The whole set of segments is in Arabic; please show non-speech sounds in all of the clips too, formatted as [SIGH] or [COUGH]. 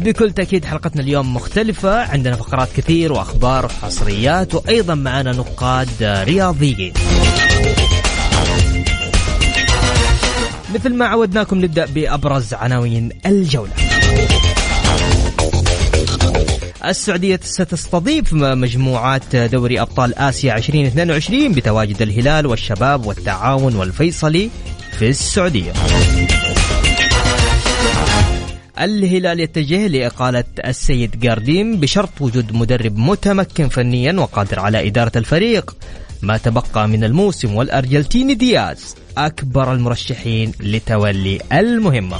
بكل تأكيد حلقتنا اليوم مختلفة. عندنا فقرات كثير وأخبار وحصريات وأيضا معنا نقاد رياضيين. مثل ما عودناكم نبدأ بأبرز عناوين الجولة. السعودية ستستضيف مجموعات دوري أبطال آسيا 2022 بتواجد الهلال والشباب والتعاون والفيصلي في السعودية. الهلال يتجه لإقالة السيد جارديم بشرط وجود مدرب متمكن فنيا وقادر على إدارة الفريق. ما تبقى من الموسم والأرجنتيني دياز أكبر المرشحين لتولي المهمة.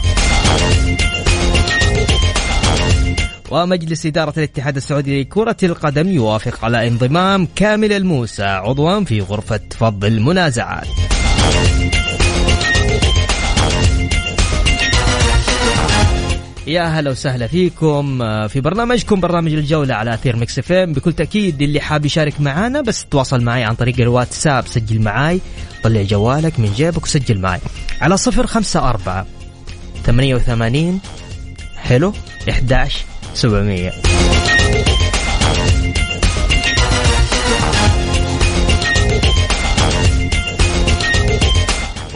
ومجلس إدارة الاتحاد السعودي لكرة القدم يوافق على انضمام كامل الموسى عضوا في غرفة فض المنازعات. يا هلا وسهلا فيكم آه، في برنامجكم برنامج الجولة على أثير Mix FM بكل تأكيد اللي حاب يشارك معنا بس تواصل معي عن طريق الواتساب سجل معي طلع جوالك من جيبك وسجل معي على صفر خمسة أربعة ثمانية وثمانين حلو 11 700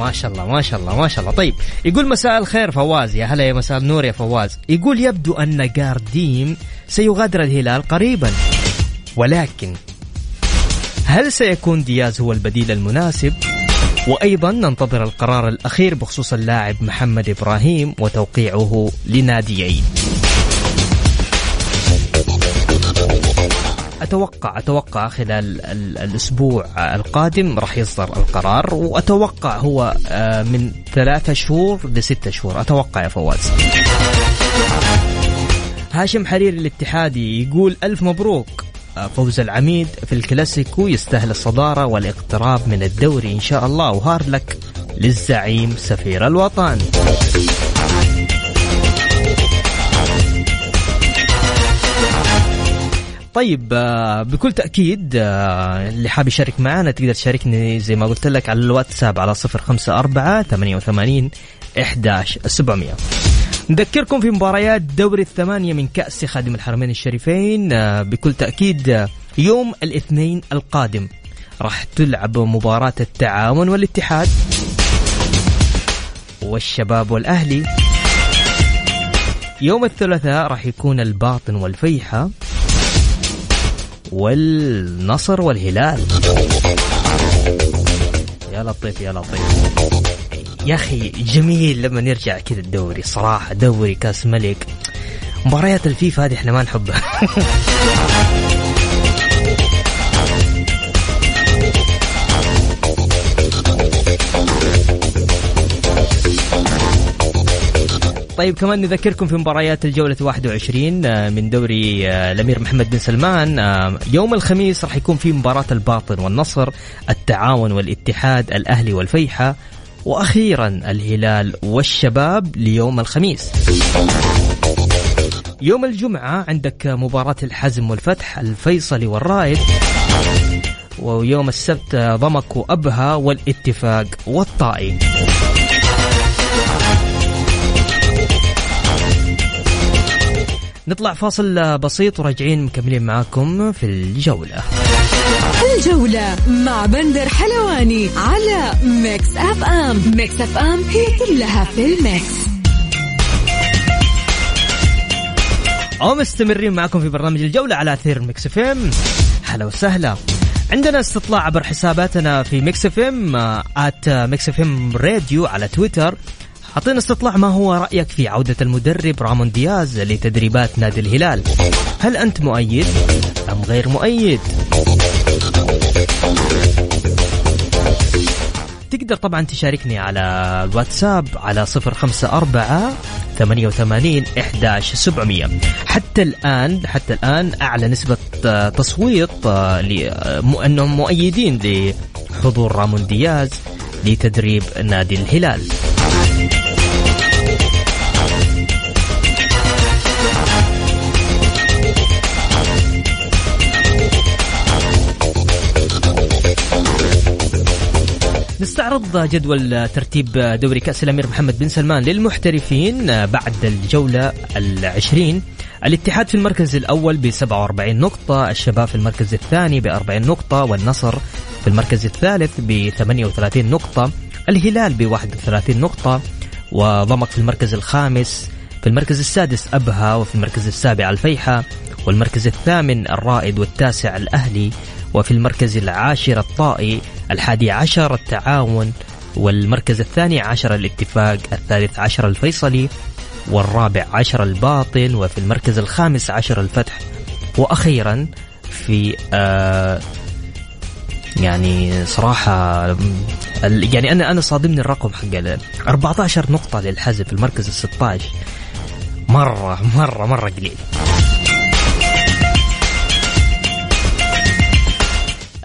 ما شاء الله ما شاء الله ما شاء الله. طيب يقول مساء الخير فواز. يا هلا يا مساء النور يا فواز. يقول يبدو أن جارديم سيغادر الهلال قريبا. ولكن هل سيكون دياز هو البديل المناسب؟ وأيضا ننتظر القرار الأخير بخصوص اللاعب محمد إبراهيم وتوقيعه لناديين أتوقع أتوقع خلال ال- الأسبوع القادم راح يصدر القرار وأتوقع هو آه، من ثلاثة شهور لستة شهور. أتوقع يا فواز. هاشم حرير الاتحادي يقول ألف مبروك. آه، فوز العميد في الكلاسيكو يستاهل الصدارة والاقتراب من الدوري إن شاء الله و hard luck للزعيم سفير الوطن. طيب آه، بكل تأكيد آه، اللي حاب يشارك معنا تقدر تشاركني زي ما قلت لك على الواتساب على صفر خمسة أربعة ثمانية وثمانين إحداش سبعمية. نذكركم في مباريات دوري الثمانية من كأس خادم الحرمين الشريفين آه، بكل تأكيد يوم الاثنين القادم راح تلعب مباراة التعاون والاتحاد والشباب والأهلي. يوم الثلاثاء راح يكون الباطن والفيحة. والنصر والهلال. يا لطيف يا لطيف. يا أخي جميل لما نرجع كذا الدوري. صراحة دوري كاس ملك. مباريات الفيفا هذه إحنا ما نحبها. [LAUGHS] طيب كمان نذكركم في مباريات الجولة 21 آه، من دوري آه، الأمير محمد بن سلمان آه، يوم الخميس راح يكون في مباراة الباطن والنصر التعاون والاتحاد الأهلي والفيحة وأخيرا الهلال والشباب ليوم الخميس. يوم الجمعة عندك مباراة الحزم والفتح الفيصلي والرائد ويوم السبت ضمك وأبها والاتفاق والطائي. نطلع فاصل بسيط وراجعين مكملين معاكم في الجولة. الجولة مع بندر حلواني على Mix FM. Mix FM هي كلها في ال mix. ومستمرين معكم في برنامج الجولة على أثير Mix FM. هلا وسهلا. عندنا استطلاع عبر حساباتنا في Mix FM at Mix FM Radio على تويتر. أعطينا استطلاع ما هو رأيك في عودة المدرب رامون دياز لتدريبات نادي الهلال. هل أنت مؤيد أم غير مؤيد؟ تقدر طبعا تشاركني على الواتساب على صفر خمسة أربعة ثمانية وثمانين إحداش سبعمية. حتى الآن حتى الآن أعلى نسبة آه، تصويت آه، آه، أنهم مؤيدين لحضور رامون دياز لتدريب نادي الهلال. نستعرض جدول ترتيب دوري كأس الأمير محمد بن سلمان للمحترفين بعد الجولة العشرين. الاتحاد في المركز الأول ب 47 نقطة الشباب في المركز الثاني ب 40 نقطة والنصر في المركز الثالث ب 38 نقطة الهلال ب 31 نقطة وضمك في المركز الخامس في المركز السادس أبها وفي المركز السابع الفيحة والمركز الثامن الرائد والتاسع الأهلي وفي المركز العاشر الطائي الحادي عشر التعاون والمركز الثاني عشر الاتفاق الثالث عشر الفيصلي والرابع عشر الباطن وفي المركز الخامس عشر الفتح. وأخيرا في آه يعني صراحة يعني أنا أنا صادمني الرقم حق 14 نقطة للحزب في المركز ال 16 مرة مرة مرة قليل.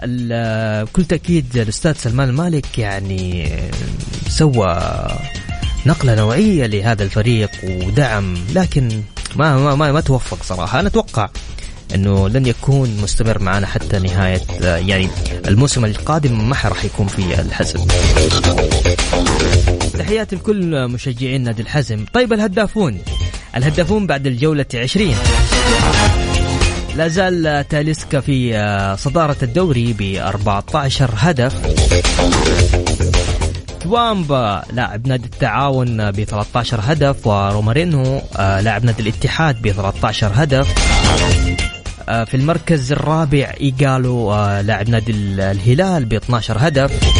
بكل تأكيد الأستاذ سلمان المالك يعني سوى نقلة نوعية لهذا الفريق ودعم لكن ما ما ما, ما توفق صراحة. أنا أتوقع إنه لن يكون مستمر معنا حتى نهاية يعني الموسم القادم ما راح يكون في الحزم. تحياتي لكل مشجعين نادي الحزم. طيب الهدافون. الهدافون بعد الجولة 20 لا زال تاليسكا في آه، صدارة الدوري ب 14 هدف. توامبا لاعب نادي التعاون ب 13 هدف ورومارينو آه، لاعب نادي الاتحاد ب 13 هدف. آه، في المركز الرابع إيجالو لاعب نادي الهلال ب 12 هدف.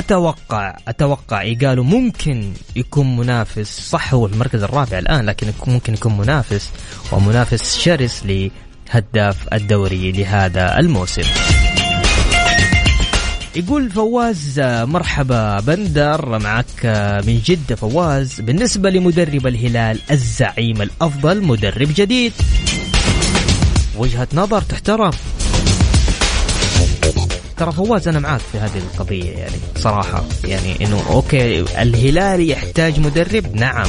أتوقع أتوقع يقالوا ممكن يكون منافس صح هو المركز الرابع الآن لكن ممكن يكون منافس ومنافس شرس لهداف الدوري لهذا الموسم. يقول فواز مرحبا بندر معك من جدة فواز بالنسبة لمدرب الهلال الزعيم الأفضل مدرب جديد. وجهة نظر تحترم. ترى فواز أنا معاك في هذه القضية يعني صراحة. يعني إنه okay الهلال يحتاج مدرب؟ نعم.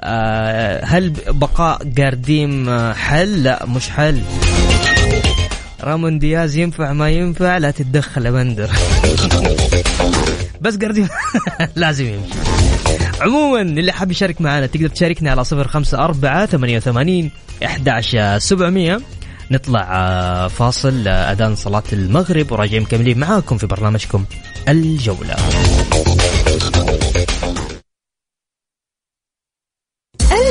آه هل بقاء جارديم حل؟ لا مش حل. رامون دياز ينفع ما ينفع؟ لا تتدخل بندر. [LAUGHS] بس جارديم [LAUGHS] لازم يمشي. عموما اللي حاب يشارك معنا تقدر تشاركني على صفر خمسة أربعة ثمانية وثمانين أحد سبعمية. نطلع آه، فاصل آه، أذان صلاة المغرب وراجعين مكملين معاكم في برنامجكم الجولة.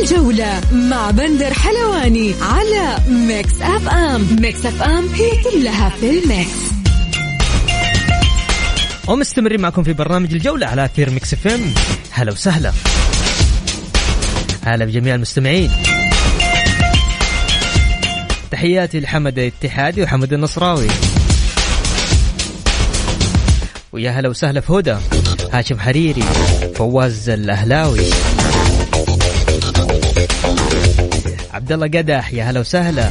الجولة مع بندر حلواني على Mix FM. Mix FM هي كلها في ال mix. ومستمرين معكم في برنامج الجولة على أثير Mix FM. هلا وسهلا. هلا بجميع المستمعين. تحياتي لحمد الاتحادي وحمد النصراوي. ويا هلا وسهلا في هدى هاشم حريري فواز الأهلاوي. عبد الله قدح يا هلا وسهلا.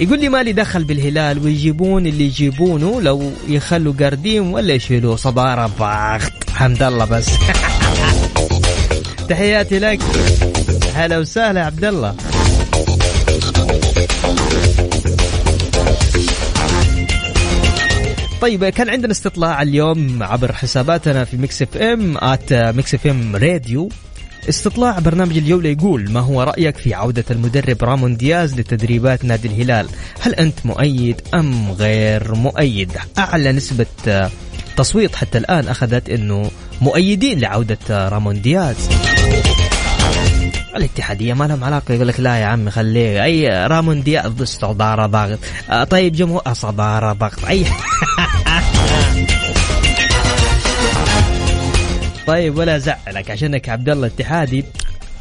يقول لي مالي دخل بالهلال ويجيبون اللي يجيبونه لو يخلوا قرديم ولا يشيلوه صداره باخت حمد الله بس. [LAUGHS] تحياتي لك. هلا وسهلا عبد الله طيب كان عندنا استطلاع اليوم عبر حساباتنا في Mix FM at Mix FM Radio. استطلاع برنامج الجولة يقول ما هو رأيك في عودة المدرب رامون دياز لتدريبات نادي الهلال؟ هل أنت مؤيد أم غير مؤيد؟ أعلى نسبة تصويت حتى الآن أخذت أنه مؤيدين لعودة رامون دياز. الاتحادية ما لهم علاقة يقول لك لا يا عمي خليه أي رامون دياز صداره آه، طيب جمهور آه، صداره ضغط. أي [LAUGHS] طيب ولا زعلك. عشانك عبد الله اتحادي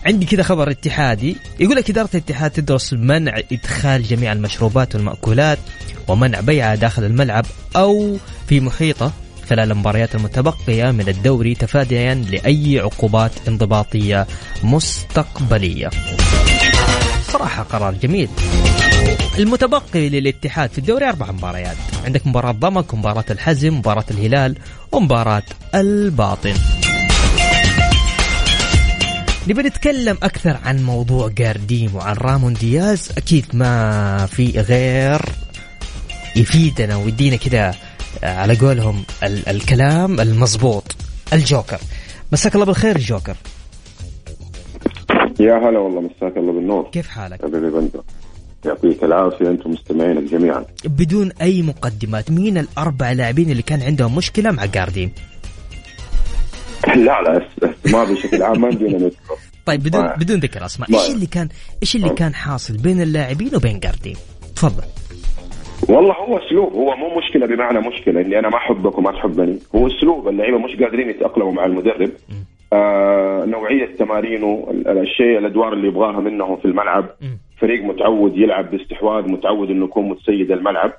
عندي كذا خبر اتحادي. يقول لك إدارة الاتحاد تدرس منع إدخال جميع المشروبات والمأكولات ومنع بيعها داخل الملعب أو في محيطه خلال المباريات المتبقية من الدوري تفاديا لأي عقوبات انضباطية مستقبلية. صراحة قرار جميل. المتبقي للاتحاد في الدوري أربع مباريات. عندك مباراة ضمك ومباراة الحزم ومباراة الهلال ومباراة الباطن. نبي نتكلم أكثر عن موضوع جارديم وعن رامون دياز. أكيد ما في غير يفيدنا ويدينا كذا على قولهم ال- الكلام المضبوط. الجوكر. مساك الله بالخير الجوكر يا هلا والله مساك الله بالنور. كيف حالك؟ حبيبي بندر. يعطيك العافية أنتم مستمعينك جميعا. بدون أي مقدمات مين الأربع لاعبين اللي كان عندهم مشكلة مع جارديم؟ [LAUGHS] لا لا ما بشكل عام ما يمدينا نذكر طيب بدون ما- بدون ذكر أسماء ما- إيش اللي كان إيش اللي كان حاصل بين اللاعبين وبين جارديم؟ تفضل. والله هو أسلوب هو مو مشكلة بمعنى مشكلة إني أنا ما احبك وما تحبني. هو أسلوب اللعيبة مش قادرين يتأقلموا مع المدرب. آه نوعية تمارينه ال- الشيء الأدوار اللي يبغاها منهم في الملعب. مم. فريق متعود يلعب باستحواذ متعود إنه يكون متسيد الملعب.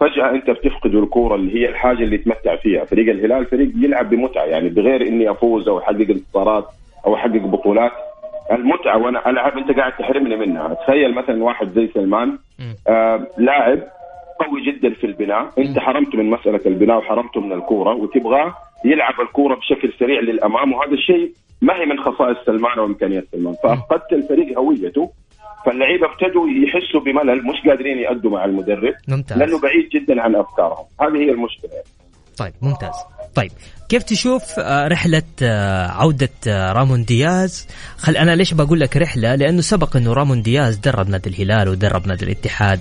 فجأة أنت بتفقد الكورة اللي هي الحاجة اللي يتمتع فيها. فريق الهلال فريق يلعب بمتعة يعني بغير إني أفوز أو أحقق انتصارات أو أحقق بطولات. المتعة وأنا ألعب أنت قاعد تحرمني منها. تخيل مثلا واحد زي سلمان. آه لاعب قوي جدا في البناء. أنت حرمته من مسألة البناء وحرمته من الكورة وتبغاه يلعب الكورة بشكل سريع للأمام. وهذا الشيء ما هي من خصائص سلمان وإمكانيات سلمان. فأفقدت الفريق هويته. فاللعيبة ابتدوا يحسوا بملل مش قادرين يأدوا مع المدرب. ممتاز. لأنه بعيد جدا عن أفكارهم. هذه هي المشكلة. طيب ممتاز. طيب كيف تشوف آه، رحلة آه، عودة آه، رامون دياز؟ خل أنا ليش بقول لك رحلة؟ لأنه سبق أنه رامون دياز درب نادي الهلال ودرب نادي الاتحاد.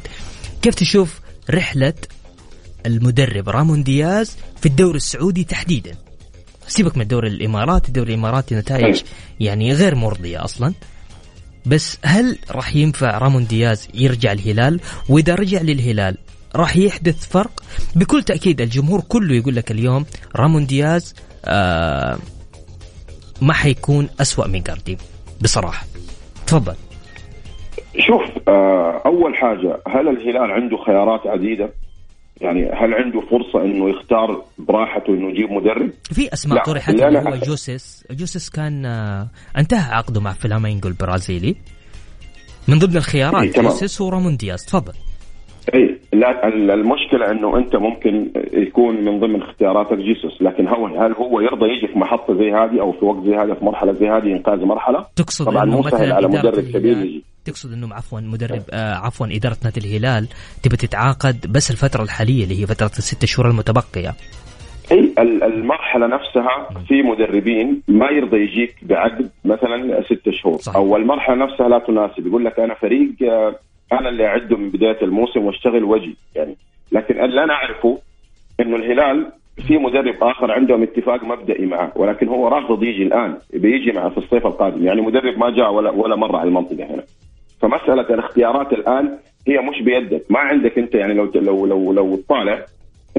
كيف تشوف رحلة المدرب رامون دياز في الدوري السعودي تحديدا؟ سيبك من الدوري الإماراتي الدوري الإماراتي نتائج يعني غير مرضية أصلا. بس هل راح ينفع رامون دياز يرجع الهلال؟ وإذا رجع للهلال راح يحدث فرق؟ بكل تأكيد الجمهور كله يقول لك اليوم رامون دياز آه ما حيكون أسوأ من جارديم بصراحة. تفضل. شوف آه أول حاجة هل الهلال عنده خيارات عديدة؟ يعني هل عنده فرصة إنه يختار براحته إنه يجيب مدرب؟ في أسماء طرحت اللي هو جوسيس. جوسيس كان آه انتهى عقده مع فلامينجو البرازيلي من ضمن إيه، الخيارات تمام. جوسيس ورامون دياز. تفضل. اي لا ال- المشكلة إنه أنت ممكن يكون من ضمن اختياراتك جيسوس. لكن هو هل هو يرضى يجي في محطة زي هذه أو في وقت زي هذا في مرحلة زي هذه إنقاذ مرحلة؟ تقصد طبعا مو سهل على مدرب كبير يجي. تقصد إنه عفوا مدرب آه عفوا إدارة نادي الهلال تبي تتعاقد بس الفترة الحالية اللي هي فترة الست شهور المتبقية؟ إي ال- المرحلة نفسها في مدربين ما يرضى يجيك بعقد مثلا ست شهور. صحيح. أو المرحلة نفسها لا تناسب. يقول لك أنا فريق آه، أنا اللي أعده من بداية الموسم وأشتغل وجهي يعني. لكن اللي أنا أعرفه إنه الهلال في مدرب آخر عندهم اتفاق مبدئي معه ولكن هو رافض يجي الآن بيجي معه في الصيف القادم. يعني مدرب ما جاء ولا ولا مرة على المنطقة هنا. فمسألة الاختيارات الآن هي مش بيدك. ما عندك أنت يعني لو لو لو لو تطالع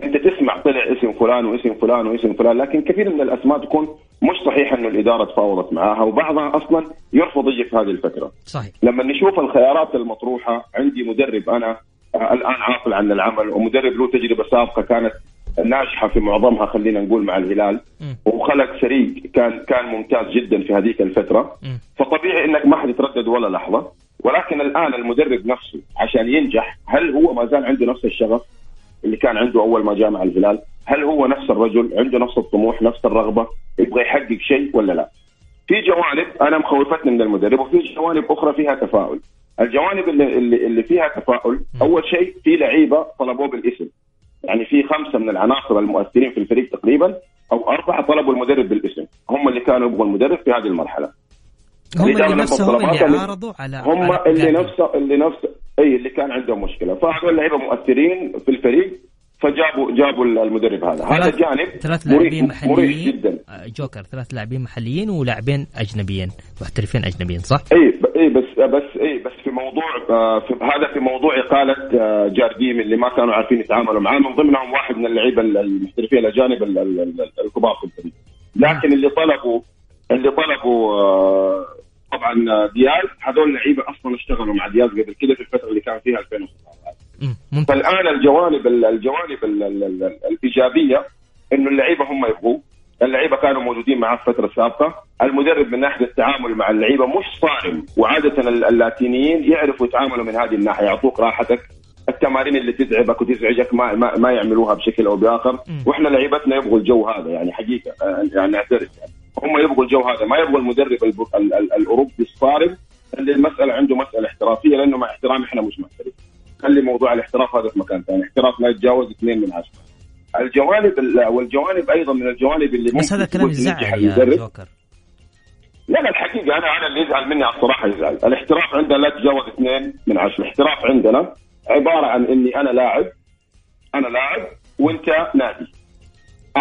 انت تسمع طلع اسم فلان واسم فلان واسم فلان لكن كثير من الأسماء تكون مش صحيحة إنه الإدارة تفاوضت معاها وبعضها أصلا يرفض يجي في هذه الفترة صحيح لما نشوف الخيارات المطروحة عندي مدرب أنا آه، الآن عاطل عن العمل ومدرب له تجربة سابقة كانت ناجحة في معظمها خلينا نقول مع الهلال مم. وخلق فريق كان كان ممتاز جدا في هذيك الفترة مم. فطبيعي إنك ما حتتردد ولا لحظة ولكن الآن المدرب نفسه عشان ينجح هل هو ما زال عنده نفس الشغف اللي كان عنده أول ما جاء مع الهلال؟ هل هو نفس الرجل عنده نفس الطموح نفس الرغبة يبغى يحقق شيء ولا لا؟ في جوانب أنا مخوفتني من المدرب وفي جوانب أخرى فيها تفاؤل. الجوانب اللي اللي, اللي فيها تفاؤل أول شيء في لعيبة طلبوه بالاسم. يعني في خمسة من العناصر المؤثرين في الفريق تقريبا أو أربعة طلبوا المدرب بالاسم، هم اللي كانوا يبغوا المدرب في هذه المرحلة. هم اللي نفسهم اللي عارضوا على هم على اللي. نفسه اللي نفسه أي اللي كان عندهم مشكلة. فهذول لعيبه مؤثرين في الفريق فجابوا جابوا المدرب هذا. هذا جانب ثلاث لاعبين محليين. جدا. آه، جوكر ثلاث لاعبين محليين ولاعبين أجنبيين محترفين أجنبيين صح؟ أي أي بس بس أي بس في موضوع آه، في هذا في موضوع إقالة آه، جارديم اللي ما كانوا عارفين يتعاملوا معاه. من ضمنهم واحد من اللعيبة ال- المحترفين الأجانب ال- ال- ال- الكبار في الفريق. لكن اللي طلبوا اللي طلبوا آه، طبعا آه، دياز. هذول لعيبة أصلا اشتغلوا مع دياز قبل كده في الفترة اللي كان فيها 2019 مم، ممتاز. فالآن الجوانب ال- الجوانب ال- ال- ال- الإيجابية إنه اللعيبة هم يبغوا اللعيبة كانوا موجودين معاه في الفترة السابقه المدرب من ناحية التعامل مع اللعيبة مش صارم. وعادة ال- اللاتينيين يعرفوا يتعاملوا من هذه الناحية. يعطوك راحتك. التمارين اللي تتعبك وتزعجك ما ما, ما يعملوها بشكل أو بآخر. وإحنا لعيبتنا يبغوا الجو هذا يعني حقيقة آه، يعني نعترف يعني. هم يبغوا الجو هذا ما يبغوا المدرب الب- ال- ال- الأوروبي الصارم. اللي المسألة عنده مسألة احترافية لأنه مع احترامي إحنا مش محترفين. خلي موضوع الاحتراف هذا في مكان ثاني. احتراف لا يتجاوز اثنين من عشرة. الجوانب ال- والجوانب أيضا من الجوانب اللي بس هذا كلام يزعل يا. جوكر. لا لا الحقيقة أنا أنا اللي يزعل مني على الصراحة يزعل، الاحتراف عندنا لا يتجاوز اثنين من عشرة، الاحتراف عندنا عبارة عن إني أنا لاعب أنا لاعب وإنت نادي.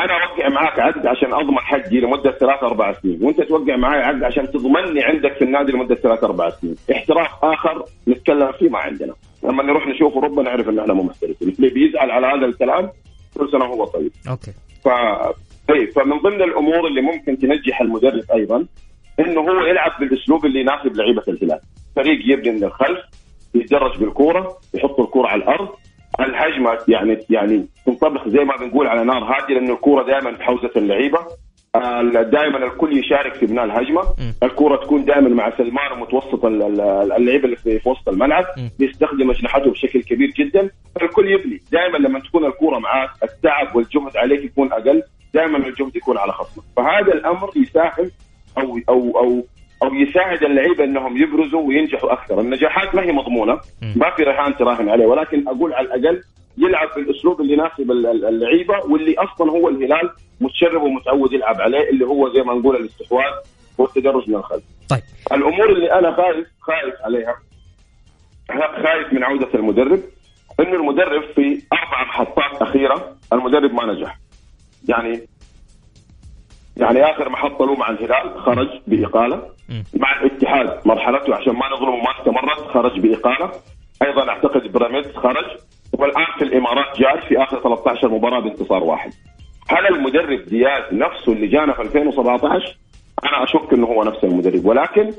أنا أوقع معاك عقد عشان أضمن حقي لمدة ثلاث أربع سنين، وأنت توقع معي عقد عشان تضمني عندك في النادي لمدة ثلاث أربع سنين، احتراف آخر نتكلم فيه ما عندنا، لما نروح نشوف اوروبا نعرف إن إحنا مو محترفين، اللي بيزعل على هذا الكلام كل سنة وهو طيب. أوكي. ف... طيب فمن ضمن الأمور اللي ممكن تنجح المدرب أيضا إنه هو يلعب بالأسلوب اللي يناسب لعيبة الهلال، فريق يبني من الخلف يتدرج بالكورة يحط الكورة على الأرض الهجمة يعني يعني تنطبق زي ما بنقول على نار هادية لأنه الكورة دائما في حوزة اللعيبة. دائما الكل يشارك في بناء الهجمة. الكورة تكون دائما مع سلمان متوسط ال- ال- اللعيبه اللي في وسط الملعب. بيستخدم أجنحته بشكل كبير جدا. فالكل يبني. دائما لما تكون الكورة معاك التعب والجهد عليك يكون أقل. دائما الجهد يكون على خصمك. فهذا الأمر يساهم أو أو أو أو يساعد اللعيبة إنهم يبرزوا وينجحوا أكثر، النجاحات ما هي مضمونة،. ما في رهان تراهن عليه ولكن أقول على الأقل يلعب بالأسلوب اللي يناسب ال- ال- اللعيبة واللي أصلا هو الهلال متشرب ومتعود يلعب عليه اللي هو زي ما نقول الاستحواذ والتدرج من الخلف. طيب الأمور اللي أنا خايف خايف عليها خايف من عودة المدرب انه المدرب في أربع محطات أخيرة المدرب ما نجح. يعني يعني آخر محطة له مع الهلال خرج بإقالة. مع الاتحاد مرحلته عشان ما نظلمه ما استمرت خرج بإقالة. أيضا أعتقد بيراميدز خرج. والآن في الإمارات جاي في آخر 13 مباراة بانتصار واحد. هل المدرب دياز نفسه اللي جانا في 2017 أنا أشك إنه هو نفس المدرب. ولكن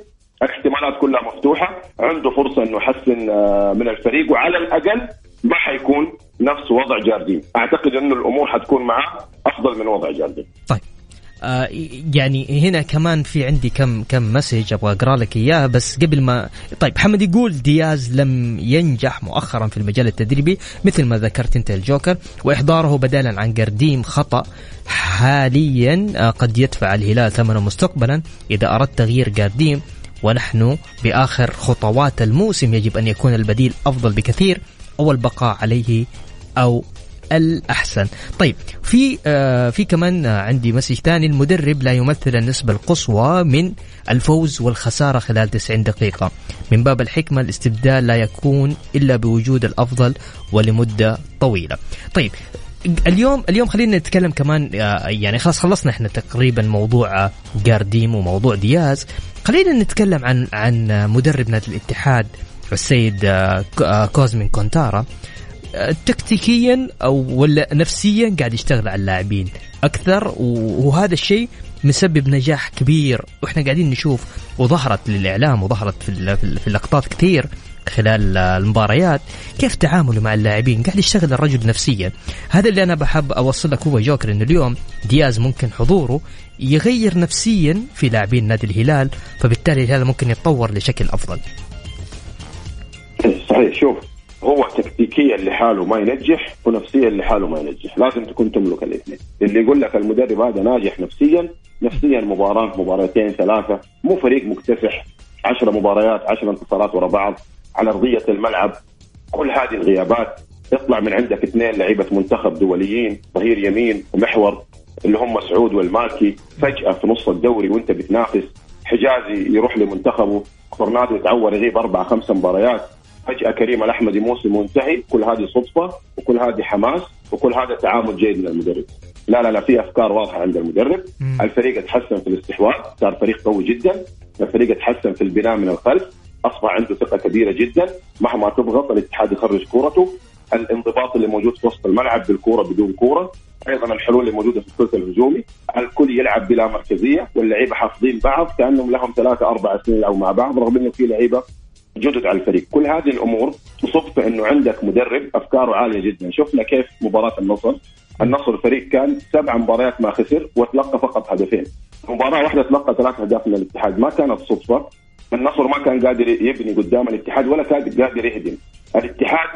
الاحتمالات كلها مفتوحة. عنده فرصة إنه يحسن آه، من الفريق. وعلى الأقل ما حيكون نفس وضع جاردين. أعتقد إنه الأمور حتكون معه أفضل من وضع جاردين. طيب. آه يعني هنا كمان في عندي كم كم مسج أبغى أقرأ لك اياه بس قبل ما طيب محمد يقول دياز لم ينجح مؤخرا في المجال التدريبي مثل ما ذكرت أنت الجوكر وإحضاره بدلا عن قرديم خطأ حاليا آه قد يدفع الهلال ثمنه مستقبلا إذا أردت تغيير قرديم ونحن بآخر خطوات الموسم يجب أن يكون البديل أفضل بكثير أو البقاء عليه أو الأحسن. طيب في آه في كمان عندي مسج ثاني المدرب لا يمثل النسبة القصوى من الفوز والخسارة خلال 90 دقيقة. من باب الحكمة الاستبدال لا يكون إلا بوجود الأفضل ولمدة طويلة. طيب اليوم اليوم خلينا نتكلم كمان آه، يعني خلاص خلصنا إحنا تقريبا موضوع جارديم وموضوع دياز. خلينا نتكلم عن عن مدرب نادي الاتحاد السيد آه، آه، كوزمين كونتارا. تكتيكيا أو ولا نفسيا قاعد يشتغل على اللاعبين أكثر وهذا الشيء مسبب نجاح كبير. وإحنا قاعدين نشوف وظهرت للاعلام وظهرت في في ال- في اللقطات كثير خلال المباريات كيف تعامله مع اللاعبين؟ قاعد يشتغل الرجل نفسيا. هذا اللي أنا بحب اوصل لك هو جوكر إنه اليوم دياز ممكن حضوره يغير نفسيا في لاعبين نادي الهلال فبالتالي الهلال ممكن يتطور لشكل أفضل. صحيح شوف هو تكتيكيا لحاله ما ينجح ونفسيا لحاله ما ينجح. لازم تكون تملك الاثنين. اللي يقول لك المدرب هذا ناجح نفسيا نفسيا مباراة مباراتين ثلاثة. مو فريق مكتسح. عشرة مباريات عشرة انتصارات ورا بعض. على أرضية الملعب. كل هذه الغيابات يطلع من عندك اثنين لعيبة منتخب دوليين ظهير يمين ومحور اللي هم سعود والمالكي. فجأة في نص الدوري وانت بتنافس حجازي يروح لمنتخبه. كورنادو يتعور يغيب أربع خمس مباريات. فجأة كريم الاحمدي موسم منتهي كل هذه صدفة وكل هذه حماس وكل هذا تعامل جيد من المدرب. لا لا لا في أفكار واضحة عند المدرب. مم. الفريق اتحسن في الاستحواذ صار فريق قوي جدا. الفريق اتحسن في البناء من الخلف. أصبح عنده ثقة كبيرة جدا. مهما تضغط الاتحاد يخرج كورته. الانضباط اللي موجود في وسط الملعب بالكورة بدون كورة. أيضا الحلول اللي موجودة في الثلث الهجومي. الكل يلعب بلا مركزية. واللعيبة حافظين بعض كأنهم لهم ثلاثة أربع سنين يلعبوا مع بعض رغم إنه في لعيبة جدد على الفريق. كل هذه الأمور تصب في إنه عندك مدرب أفكاره عالية جدا. شفنا كيف مباراة النصر. النصر الفريق كان سبع مباريات ما خسر وتلقى فقط هدفين. مباراة واحدة تلقى ثلاث أهداف من الاتحاد. ما كانت صدفة. النصر ما كان قادر يبني قدام الاتحاد ولا كان قادر يهدم. الاتحاد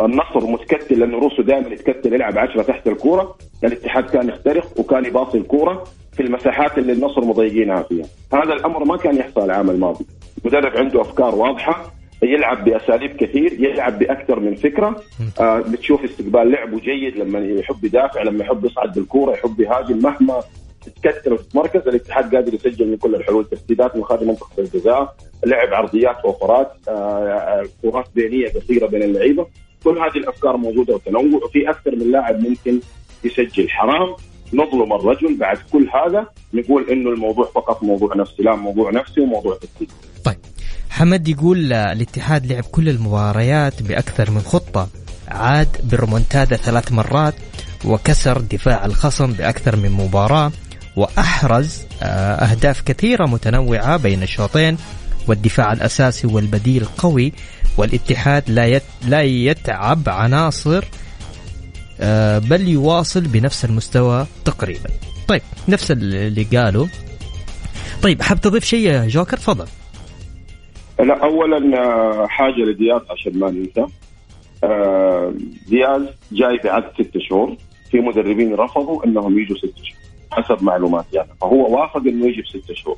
النصر متكتل لأنه روسه دائما يتكتل يلعب عشرة تحت الكورة. الاتحاد كان يخترق وكان يباصي الكورة في المساحات اللي النصر مضيقينها فيها. هذا الأمر ما كان يحصل العام الماضي. مدرب عنده أفكار واضحة يلعب بأساليب كثير يلعب بأكثر من فكرة. آه بتشوف استقبال لعبه جيد لما يحب يدافع لما يحب يصعد بالكورة يحب يهاجم مهما تتكتل وتتمركز الاتحاد قادر يسجل من كل الحلول تسديدات من خارج منطقه الجزاء لعب عرضيات اوفرات آه كرات بينيه قصيرة بين اللعيبة. كل هذه الأفكار موجودة وتنوع وفي أكثر من لاعب ممكن يسجل. حرام نظلم الرجل بعد كل هذا نقول إنه الموضوع فقط موضوع نفسي لا موضوع نفسي وموضوع تكتيك طيب حمد يقول الاتحاد لعب كل المباريات بأكثر من خطة. عاد بالريمونتادا ثلاث مرات وكسر دفاع الخصم بأكثر من مباراة وأحرز آه، أهداف كثيرة متنوعة بين الشوطين والدفاع الأساسي والبديل قوي والاتحاد لا يت لا يتعب عناصر آه، بل يواصل بنفس المستوى تقريبا. طيب نفس اللي قاله. طيب حاب تضيف شيء يا جوكر؟ تفضل. لا اولا آه، حاجة لدياز عشان ما ننسى. آه، دياز جاي بعد ست شهور. في مدربين رفضوا إنهم يجوا ست شهور حسب معلوماتي يعني فهو وافق إنه يجي بست شهور.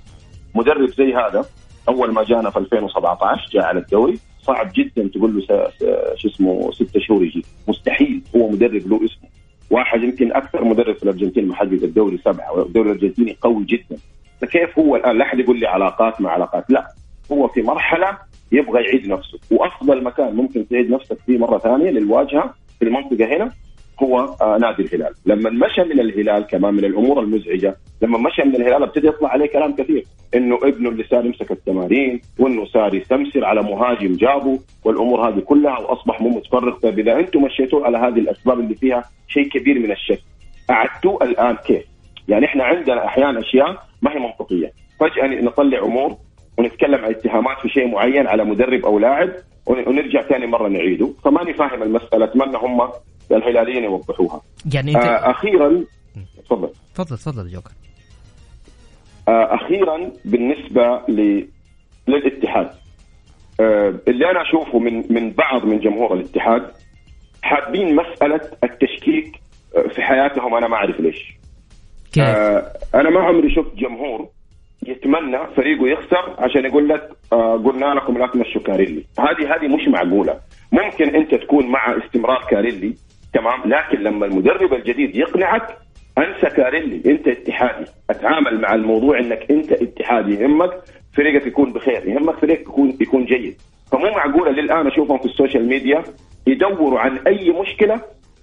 مدرب زي هذا أول ما جانا في 2017 جاء على الدوري. صعب جدا تقول له شو اسمه ست شهور يجي. مستحيل. هو مدرب له اسمه. واحد يمكن أكثر مدرب في الأرجنتين محقق الدوري سبعة والدوري الأرجنتيني قوي جدا. فكيف هو الآن؟ لا أحد يقول لي علاقات مع علاقات. لا. هو في مرحلة يبغى يعيد نفسه. وأفضل مكان ممكن تعيد نفسك فيه مرة ثانية للواجهة في المنطقة هنا هو آه نادي الهلال. لما مشى من الهلال كمان من الأمور المزعجة لما مشى من الهلال ابتدى يطلع عليه كلام كثير إنه ابنه اللي صار يمسك التمارين وإنه صار يستمسر على مهاجم جابه والأمور هذه كلها وأصبح مو متفرغ. طيب إذا أنتم مشيتوه على هذه الأسباب اللي فيها شيء كبير من الشك اعدتوه الآن كيف؟ يعني إحنا عندنا أحيانا أشياء ما هي منطقية. فجأة نطلع أمور ونتكلم عن اتهامات في شيء معين على مدرب أو لاعب ون- ونرجع ثاني مرة نعيده. فماني فاهم المسألة أتمنى هم الهلاليين يوضحوها. يعني انت آه أخيرا تفضل. تفضل تفضل جوكر. آه أخيرا بالنسبة ل... للاتحاد. آه اللي أنا أشوفه من من بعض من جمهور الاتحاد حابين مسألة التشكيك آه، في حياتهم أنا ما أعرف ليش. كيف؟ آه أنا ما عمري شفت جمهور يتمنى فريقه يخسر عشان يقول لك آه قلنا لكم لا تمشوا كاريلي. هذه هذه مش معقولة. ممكن انت تكون مع استمرار كاريلي تمام؟ لكن لما المدرب الجديد يقنعك انسى كاريلي. انت اتحادي. اتعامل مع الموضوع انك انت اتحادي. يهمك فريقك يكون بخير. يهمك فريقك يكون يكون جيد. فمو معقولة للآن أشوفهم في ال social media يدوروا عن أي مشكلة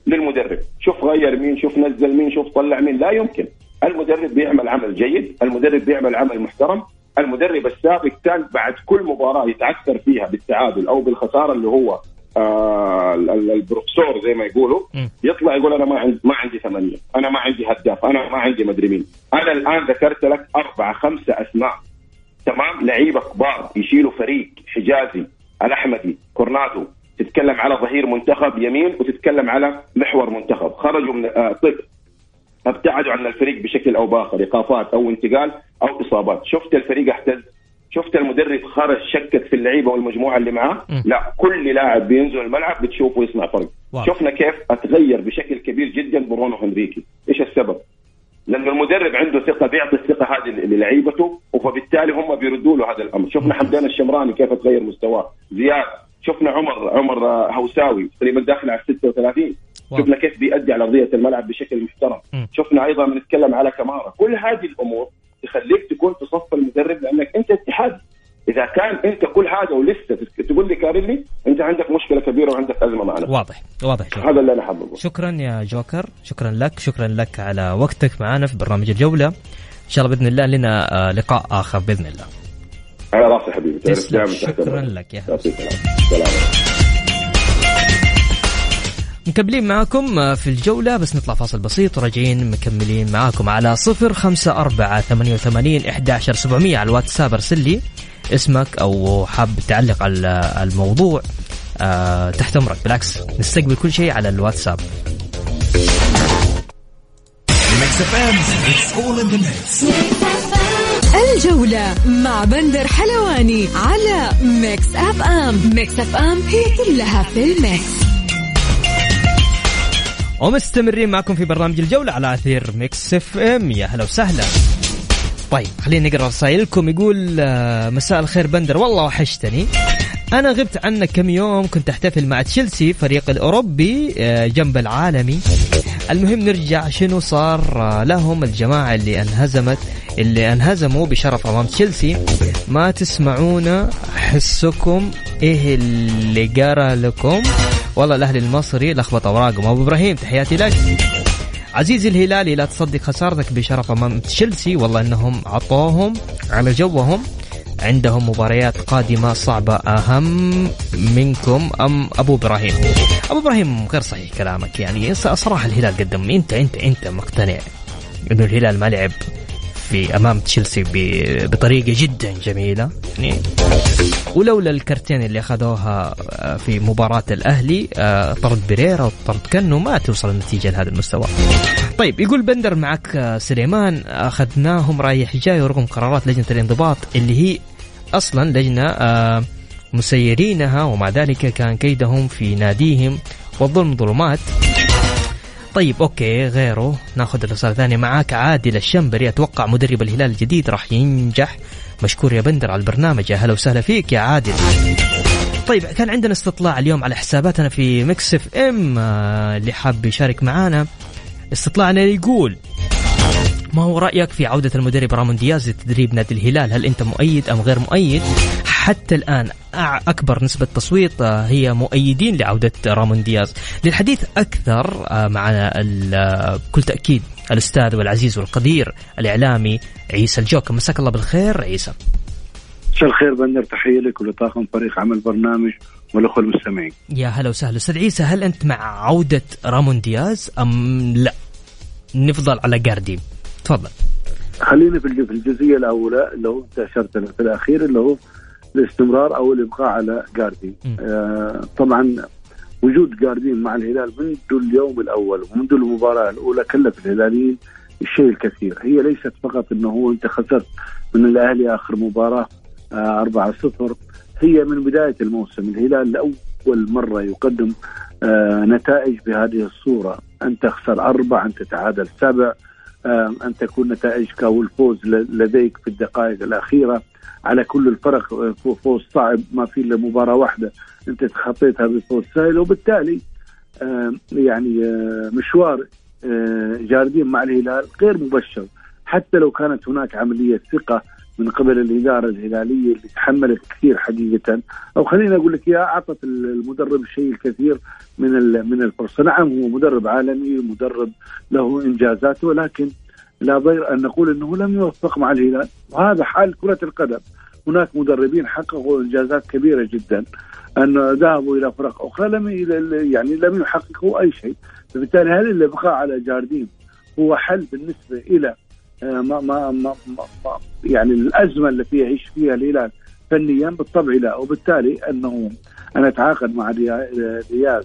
للمدرب. شوف غير مين شوف نزل مين شوف طلع مين. لا يمكن. المدرب بيعمل عمل جيد المدرب بيعمل عمل محترم المدرب السابق كان بعد كل مباراة يتعثر فيها بالتعادل أو بالخسارة اللي هو آه ال- ال- البروفيسور زي ما يقولوا. يطلع يقول أنا ما عندي ما عندي ثمانية أنا ما عندي هداف أنا ما عندي مدري مين. أنا الآن ذكرت لك أربعة خمسة أسماء. تمام؟ لعيبة كبار يشيلوا فريق حجازي الأحمدي كورنادو تتكلم على ظهير منتخب يمين وتتكلم على محور منتخب. خرجوا من آه طب. ابتعدوا عن الفريق بشكل أو بآخر إيقافات أو انتقال أو إصابات. شفت الفريق احتز شفت المدرب خرج شكك في اللعيبة والمجموعة اللي معاه. لا كل لاعب بينزل الملعب بتشوفه يصنع فرق واو. شفنا كيف أتغير بشكل كبير جدا برونو هنريكي. إيش السبب؟ لأنه المدرب عنده ثقة بيعطي الثقة هذه للعيبته وفبالتالي هم بيردوا له هذا الأمر. شفنا حمدان الشمراني كيف تغير مستواه. زياد شفنا عمر عمر آه، هوساوي تقريبا داخل على 36 واو. شفنا كيف بيأدي على أرضية الملعب بشكل محترم. شفنا أيضا بنتكلم على كمارا كل هذه الأمور تخليك تكون في صف المدرب لأنك أنت اتحاد. إذا كان أنت كل هذا ولسه تقول لي كاريلي أنت عندك مشكلة كبيرة وعندك أزمة معنا. واضح واضح جوكر. هذا اللي أنا حابه شكرا يا جوكر شكرا لك شكرا لك على وقتك معنا في برنامج الجولة. إن شاء الله بإذن الله لنا آه، لقاء آخر بإذن الله. على راسي حبيبي. تسلم. شكرا. لك يا سلام. مكملين معاكم آه، في الجولة بس نطلع فاصل بسيط وراجعين مكملين معاكم على صفر خمسة أربعة ثمانية وثمانين إحداشر سبعمية على الواتساب. ارسل لي اسمك أو حاب تعلق على الموضوع آه تحت أمرك. بالعكس نستقبل كل شيء على الواتساب. الجولة مع بندر حلواني على Mix FM. Mix FM هي كلها في ال mix. ومستمرين معكم في برنامج الجولة على أثير Mix FM. يا هلا وسهلا. طيب خلينا نقرأ رسائلكم. يقول آه، مساء الخير بندر. والله وحشتني. أنا غبت عنك كم يوم كنت أحتفل مع تشيلسي فريق الأوروبي آه، جنب العالمي. المهم نرجع شنو صار آه، لهم الجماعة اللي انهزمت اللي انهزموا بشرف أمام تشيلسي. ما تسمعونا حسكم إيه اللي قرأ لكم؟ والله الأهلي المصري لخبط اوراقهم أبو إبراهيم تحياتي لك. عزيزي الهلالي لا تصدق خسارتك بشرف أمام تشيلسي. والله إنهم عطوهم على جوهم. عندهم مباريات قادمة صعبة أهم منكم. أم أبو إبراهيم؟ أبو إبراهيم غير صحيح كلامك. يعني ص- صراحة الهلال قدم. أنت أنت أنت مقتنع إنه الهلال ما لعب؟ في أمام تشيلسي ب- بطريقة جدا جميلة يعني ولولا الكرتين اللي أخذوها آه، في مباراة الأهلي آه، طرد بريرا وطرد كنو ما توصل النتيجة لهذا المستوى. طيب يقول بندر معك آه، سليمان أخذناهم رايح جاي ورغم قرارات لجنة الانضباط اللي هي أصلا لجنة آه، مسيرينها ومع ذلك كان كيدهم في ناديهم والظلم ظلمات طيب okay غيره. ناخذ الرسالة الثانية معاك. عادل الشنبري أتوقع مدرب الهلال الجديد راح ينجح. مشكور يا بندر على البرنامج. يا هلا وسهلا فيك يا عادل. طيب كان عندنا استطلاع اليوم على حساباتنا في Mix FM. آه، اللي حاب يشارك معانا استطلاعنا يقول ما هو رأيك في عودة المدرب رامون دياز لتدريب نادي الهلال؟ هل أنت مؤيد أم غير مؤيد؟ حتى الآن أكبر نسبة تصويت آه، هي مؤيدين لعودة رامون دياز. للحديث أكثر آه، معنا آه، بكل تأكيد الأستاذ والعزيز والقدير الإعلامي عيسى الجوكر. مساك الله بالخير عيسى. مساء الخير بندر تحية لك ولطاقم فريق عمل برنامج والاخوه المستمعين. يا هلا وسهلا. أستاذ عيسى هل أنت مع عودة رامون دياز أم لا؟ نفضل على جاردي تفضل. خلينا في الج- في الجزئية الأولى اللي هو انت اشرت في الأخير اللي هو الاستمرار أو الإبقاء على جاردين. م. آه طبعا وجود جاردين مع الهلال منذ اليوم الأول ومنذ المباراة الأولى كلف الهلاليين الشيء الكثير، هي ليست فقط إنه هو أنت خسرت من الأهلي آخر مباراة آه 4-0 هي من بداية الموسم. الهلال لأول مرة يقدم آه نتائج بهذه الصورة، أن تخسر أربع، أن تتعادل سبع، أن تكون نتائجك والفوز لديك في الدقائق الأخيرة. على كل الفرق آه، فو- فوز صعب ما في إلا مباراة واحدة أنت تخطيتها بفوز سهل وبالتالي يعني آه، مشوار آه، جاردين مع الهلال غير مبشر. حتى لو كانت هناك عملية ثقة من قبل الإدارة الهلالية اللي تحملت كثير حقيقة. أو خليني أقول لك اياها أعطت المدرب الشيء الكثير من من الفرصة، نعم هو مدرب عالمي مدرب له انجازاته ولكن لا ضير أن نقول إنه لم يوفق مع الهلال. وهذا حال كرة القدم. هناك مدربين حققوا إنجازات كبيرة جدا. أن ذهبوا إلى فرق أخرى لم يعني لم يحققوا أي شيء. فبالتالي هل الابقاء على جاردين هو حل بالنسبة إلى ما ما ما, ما, ما يعني الأزمة التي يعيش فيها الهلال فنيا بالطبع لا. وبالتالي أنه أنا أتعاقد مع ريا- رياض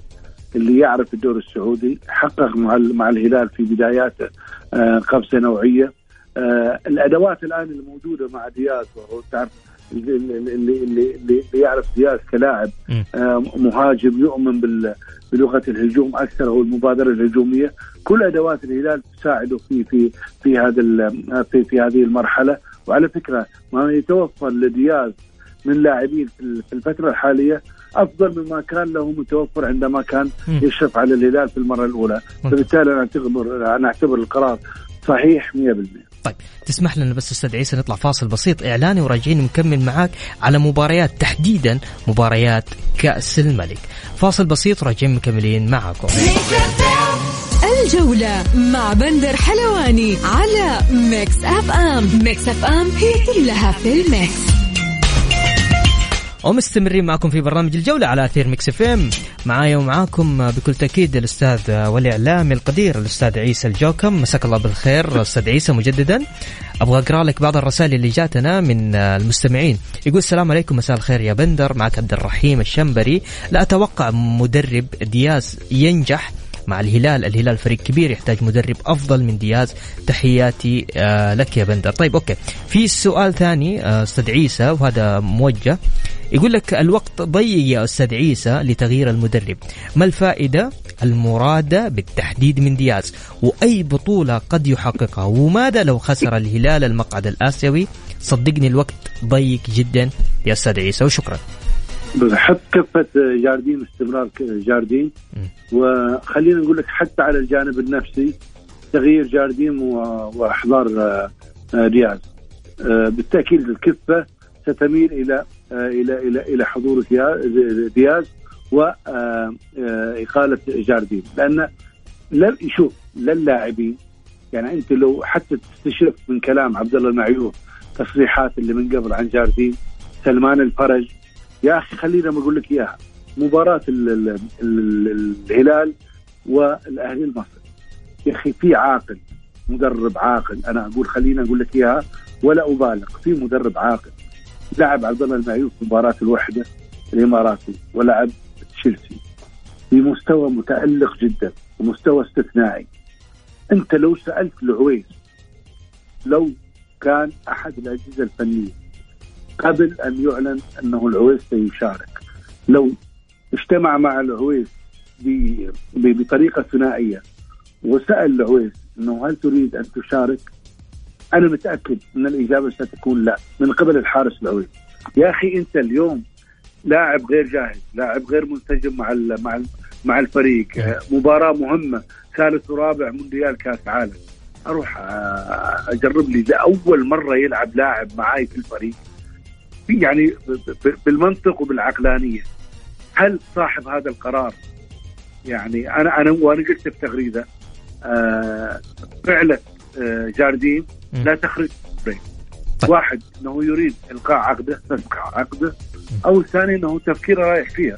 اللي يعرف الدوري السعودي حقق مع مع الهلال في بداياته آه، قفزه نوعية. آه، الأدوات الآن الموجودة مع دياز وهو تعرف اللي اللي اللي, اللي, اللي يعرف دياز كلاعب. آه، مهاجم يؤمن بلغة الهجوم أكثر أو المبادرة الهجومية كل أدوات الهلال تساعده في في في هذا في في هذه المرحلة وعلى فكرة ما يتوفر لدياز من لاعبين في الفترة الحالية أفضل مما كان له متوفر عندما كان. يشرف على الهلال في المرة الأولى. فبالتالي أنا اعتبر أنا أعتبر القرار صحيح 100% طيب تسمح لنا بس أستاذ عيسى نطلع فاصل بسيط إعلاني وراجعين نكمل معاك على مباريات تحديدا مباريات كأس الملك. فاصل بسيط راجعين مكملين معاكم. الجولة مع بندر حلواني على Mix FM. Mix FM هي كلها في ال mix. ومستمرين معكم في برنامج الجولة على أثير Mix FM. معايا ومعاكم بكل تأكيد الأستاذ والإعلامي القدير الأستاذ عيسى الجوكم. مساك الله بالخير أستاذ عيسى مجددا. أبغى أقرأ لك بعض الرسائل اللي جاتنا من المستمعين. يقول السلام عليكم مساء الخير يا بندر. معك عبد الرحيم الشنبري. لا أتوقع مدرب دياز ينجح مع الهلال. الهلال فريق كبير يحتاج مدرب أفضل من دياز. تحياتي آه لك يا بندر. طيب okay. في سؤال ثاني آه، أستاذ عيسى وهذا موجه. يقول لك الوقت ضيق يا أستاذ عيسى لتغيير المدرب. ما الفائدة المرادة بالتحديد من دياز؟ وأي بطولة قد يحققها؟ وماذا لو خسر الهلال المقعد الآسيوي؟ صدقني الوقت ضيق جدا يا أستاذ عيسى وشكرا. حط كفه جاردين استمرار جاردين. وخلينا نقول لك حتى على الجانب النفسي تغيير جاردين وأحضار آه، دياز آه، بالتأكيد الكفة ستميل إلى آه، إلى إلى إلى حضور ديا- دياز واقاله جاردين. لأن لا شوف لا اللاعبين يعني أنت لو حتى تستشف من كلام عبد الله المعيوف تصريحات اللي من قبل عن جاردين سلمان الفرج يا أخي خلينا ما أقول لك إياها مباراة ال ال ال الهلال والأهلي المصري. يا أخي في عاقل مدرب عاقل. أنا أقول خلينا أقول لك إياها ولا أبالغ في مدرب عاقل. لعب عبد الله المعيوف مباراة الوحدة الاماراتي ولعب تشيلسي. بمستوى متألق جدا ومستوى استثنائي. أنت لو سألت العويس لو كان أحد الأجهزة الفنية قبل أن يعلن أنه العويس سيشارك لو اجتمع مع العويس بطريقة ثنائية وسأل العويس إنه هل تريد أن تشارك؟ أنا متأكد إن الإجابة ستكون لا من قبل الحارس العويس. يا أخي أنت اليوم لاعب غير جاهز، لاعب غير منسجم مع مع مع الفريق، مباراة مهمة ثالث ورابع مونديال كأس عالم. أروح أجرب لي لاول مرة يلعب لاعب معاي في الفريق يعني بالمنطق وبالعقلانية هل صاحب هذا القرار يعني أنا أنا وأنا قلت في تغريده آه فعلا آه جاردين. لا تخرج بريك. طيب. واحد إنه يريد إلقاء عقده تسقع عقده أو الثاني إنه تفكيره رايح فيها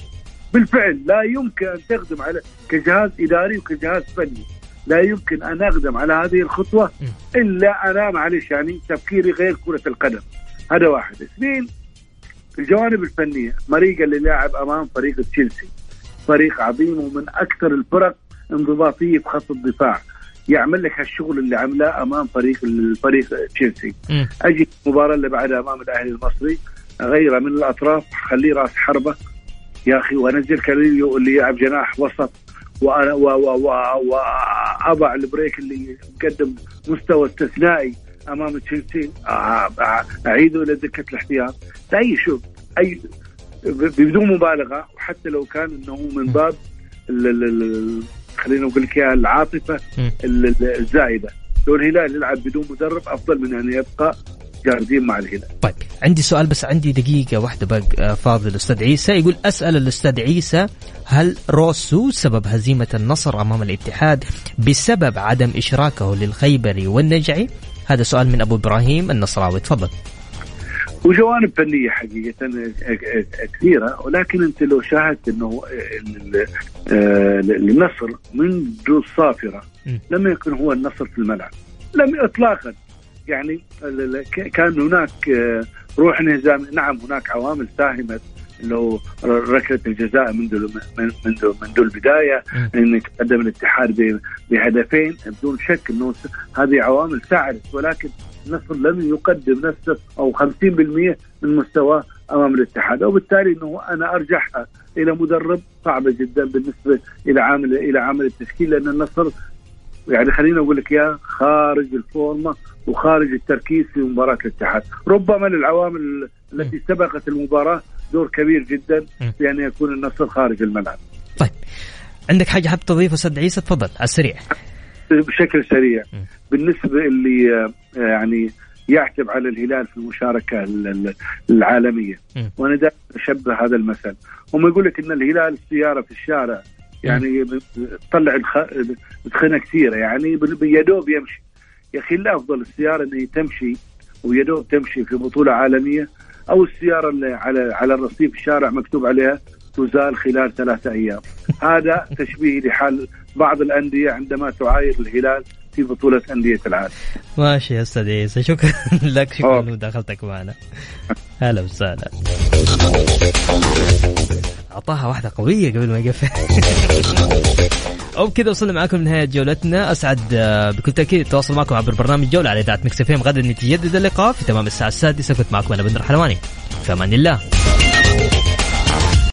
بالفعل لا يمكن أن تقدم على كجهاز إداري وكجهاز فني لا يمكن أن اقدم على هذه الخطوة. إلا أنا معلش يعني تفكيري غير كرة القدم هذا واحد اثنين الجوانب الفنية. مريقا اللي لاعب أمام فريق تشيلسي. فريق عظيم ومن أكثر الفرق انضباطية في خط الدفاع. يعمل لك هالشغل اللي عمله أمام فريق الفريق تشيلسي. أجي المباراة اللي بعدها أمام الأهلي المصري. أغيره من الأطراف. خليه راس حربة. يا أخي وأنزل كاريلو اللي يلعب جناح وسط. وأنا واضع البريك اللي يقدم مستوى استثنائي. أمام تشيلسي. أ- أ- اعيده إلى دكه الاحتياط. أي شوف أي بدون مبالغة وحتى لو كان إنه من باب ال- ال- ال- خلينا نقول لك العاطفة مم. ال- ال- الزايده لو الهلال يلعب بدون مدرب أفضل من أن يبقى جاردين مع الهلال. طيب عندي سؤال بس عندي دقيقة واحدة بق آه، فاضل. أستاذ عيسى يقول أسأل الأستاذ عيسى هل روسو سبب هزيمة النصر أمام الاتحاد بسبب عدم إشراكه للخيبري والنجعي؟ هذا سؤال من أبو إبراهيم النصراوي تفضل. وجوانب فنية حقيقة كثيرة ولكن أنت لو شاهدت آه، النصر منذ الصافرة م. لم يكن هو النصر في الملعب. لم اطلاقا. يعني كان هناك روح انهزام نعم هناك عوامل ساهمت هو ركله الجزاء منذ من- منذ منذ البداية. ان يتقدم الاتحاد بهدفين بدون شك إنه هذه عوامل ساعدت ولكن النصر لم يقدم نفسه أو 50% من مستواه أمام الاتحاد. وبالتالي إنه أنا ارجعها إلى مدرب صعبه جدا بالنسبة إلى عامل إلى عامل التشكيل لأن النصر يعني خليني أقول لك اياها خارج الفورمة وخارج التركيز في مباراة الاتحاد، ربما للعوامل التي سبقت المباراة دور كبير جدا. في أن يكون النصر خارج الملعب. طيب. عندك حاجة حاب تضيفها أستاذ عيسى؟ تفضل على السريع. بشكل سريع. بالنسبة اللي آه، يعني يعتب على الهلال في المشاركة ال- ال- العالمية. وأنا دائما أشبه هذا المثل. هم يقول لك إن الهلال السيارة في الشارع يعني تطلع دخنه كثيره يعني بال- يدوب يمشي. يا أخي الافضل السيارة اللي تمشي ويدوب تمشي في بطولة عالمية أو السيارة اللي على على الرصيف الشارع مكتوب عليها تزال خلال ثلاثة أيام. هذا تشبيه لحال بعض الأندية عندما تعاير الهلال في بطولة أندية العالم. ماشي يا أستاذ عيسى. شكرا [LAUGHS] لك شكرا. لمداخلتك معنا. هلا وسهلا. أعطاها واحدة قوية قبل ما يقفل. [LAUGHS] وبكذا وصلنا معاكم لنهاية جولتنا. أسعد آه، بكل تأكيد التواصل معكم عبر برنامج جولة على إذاعة مكس غدا نتجدد اللقاء في تمام الساعة السادسة. كنت معكم أنا بندر حلواني. في أمان الله.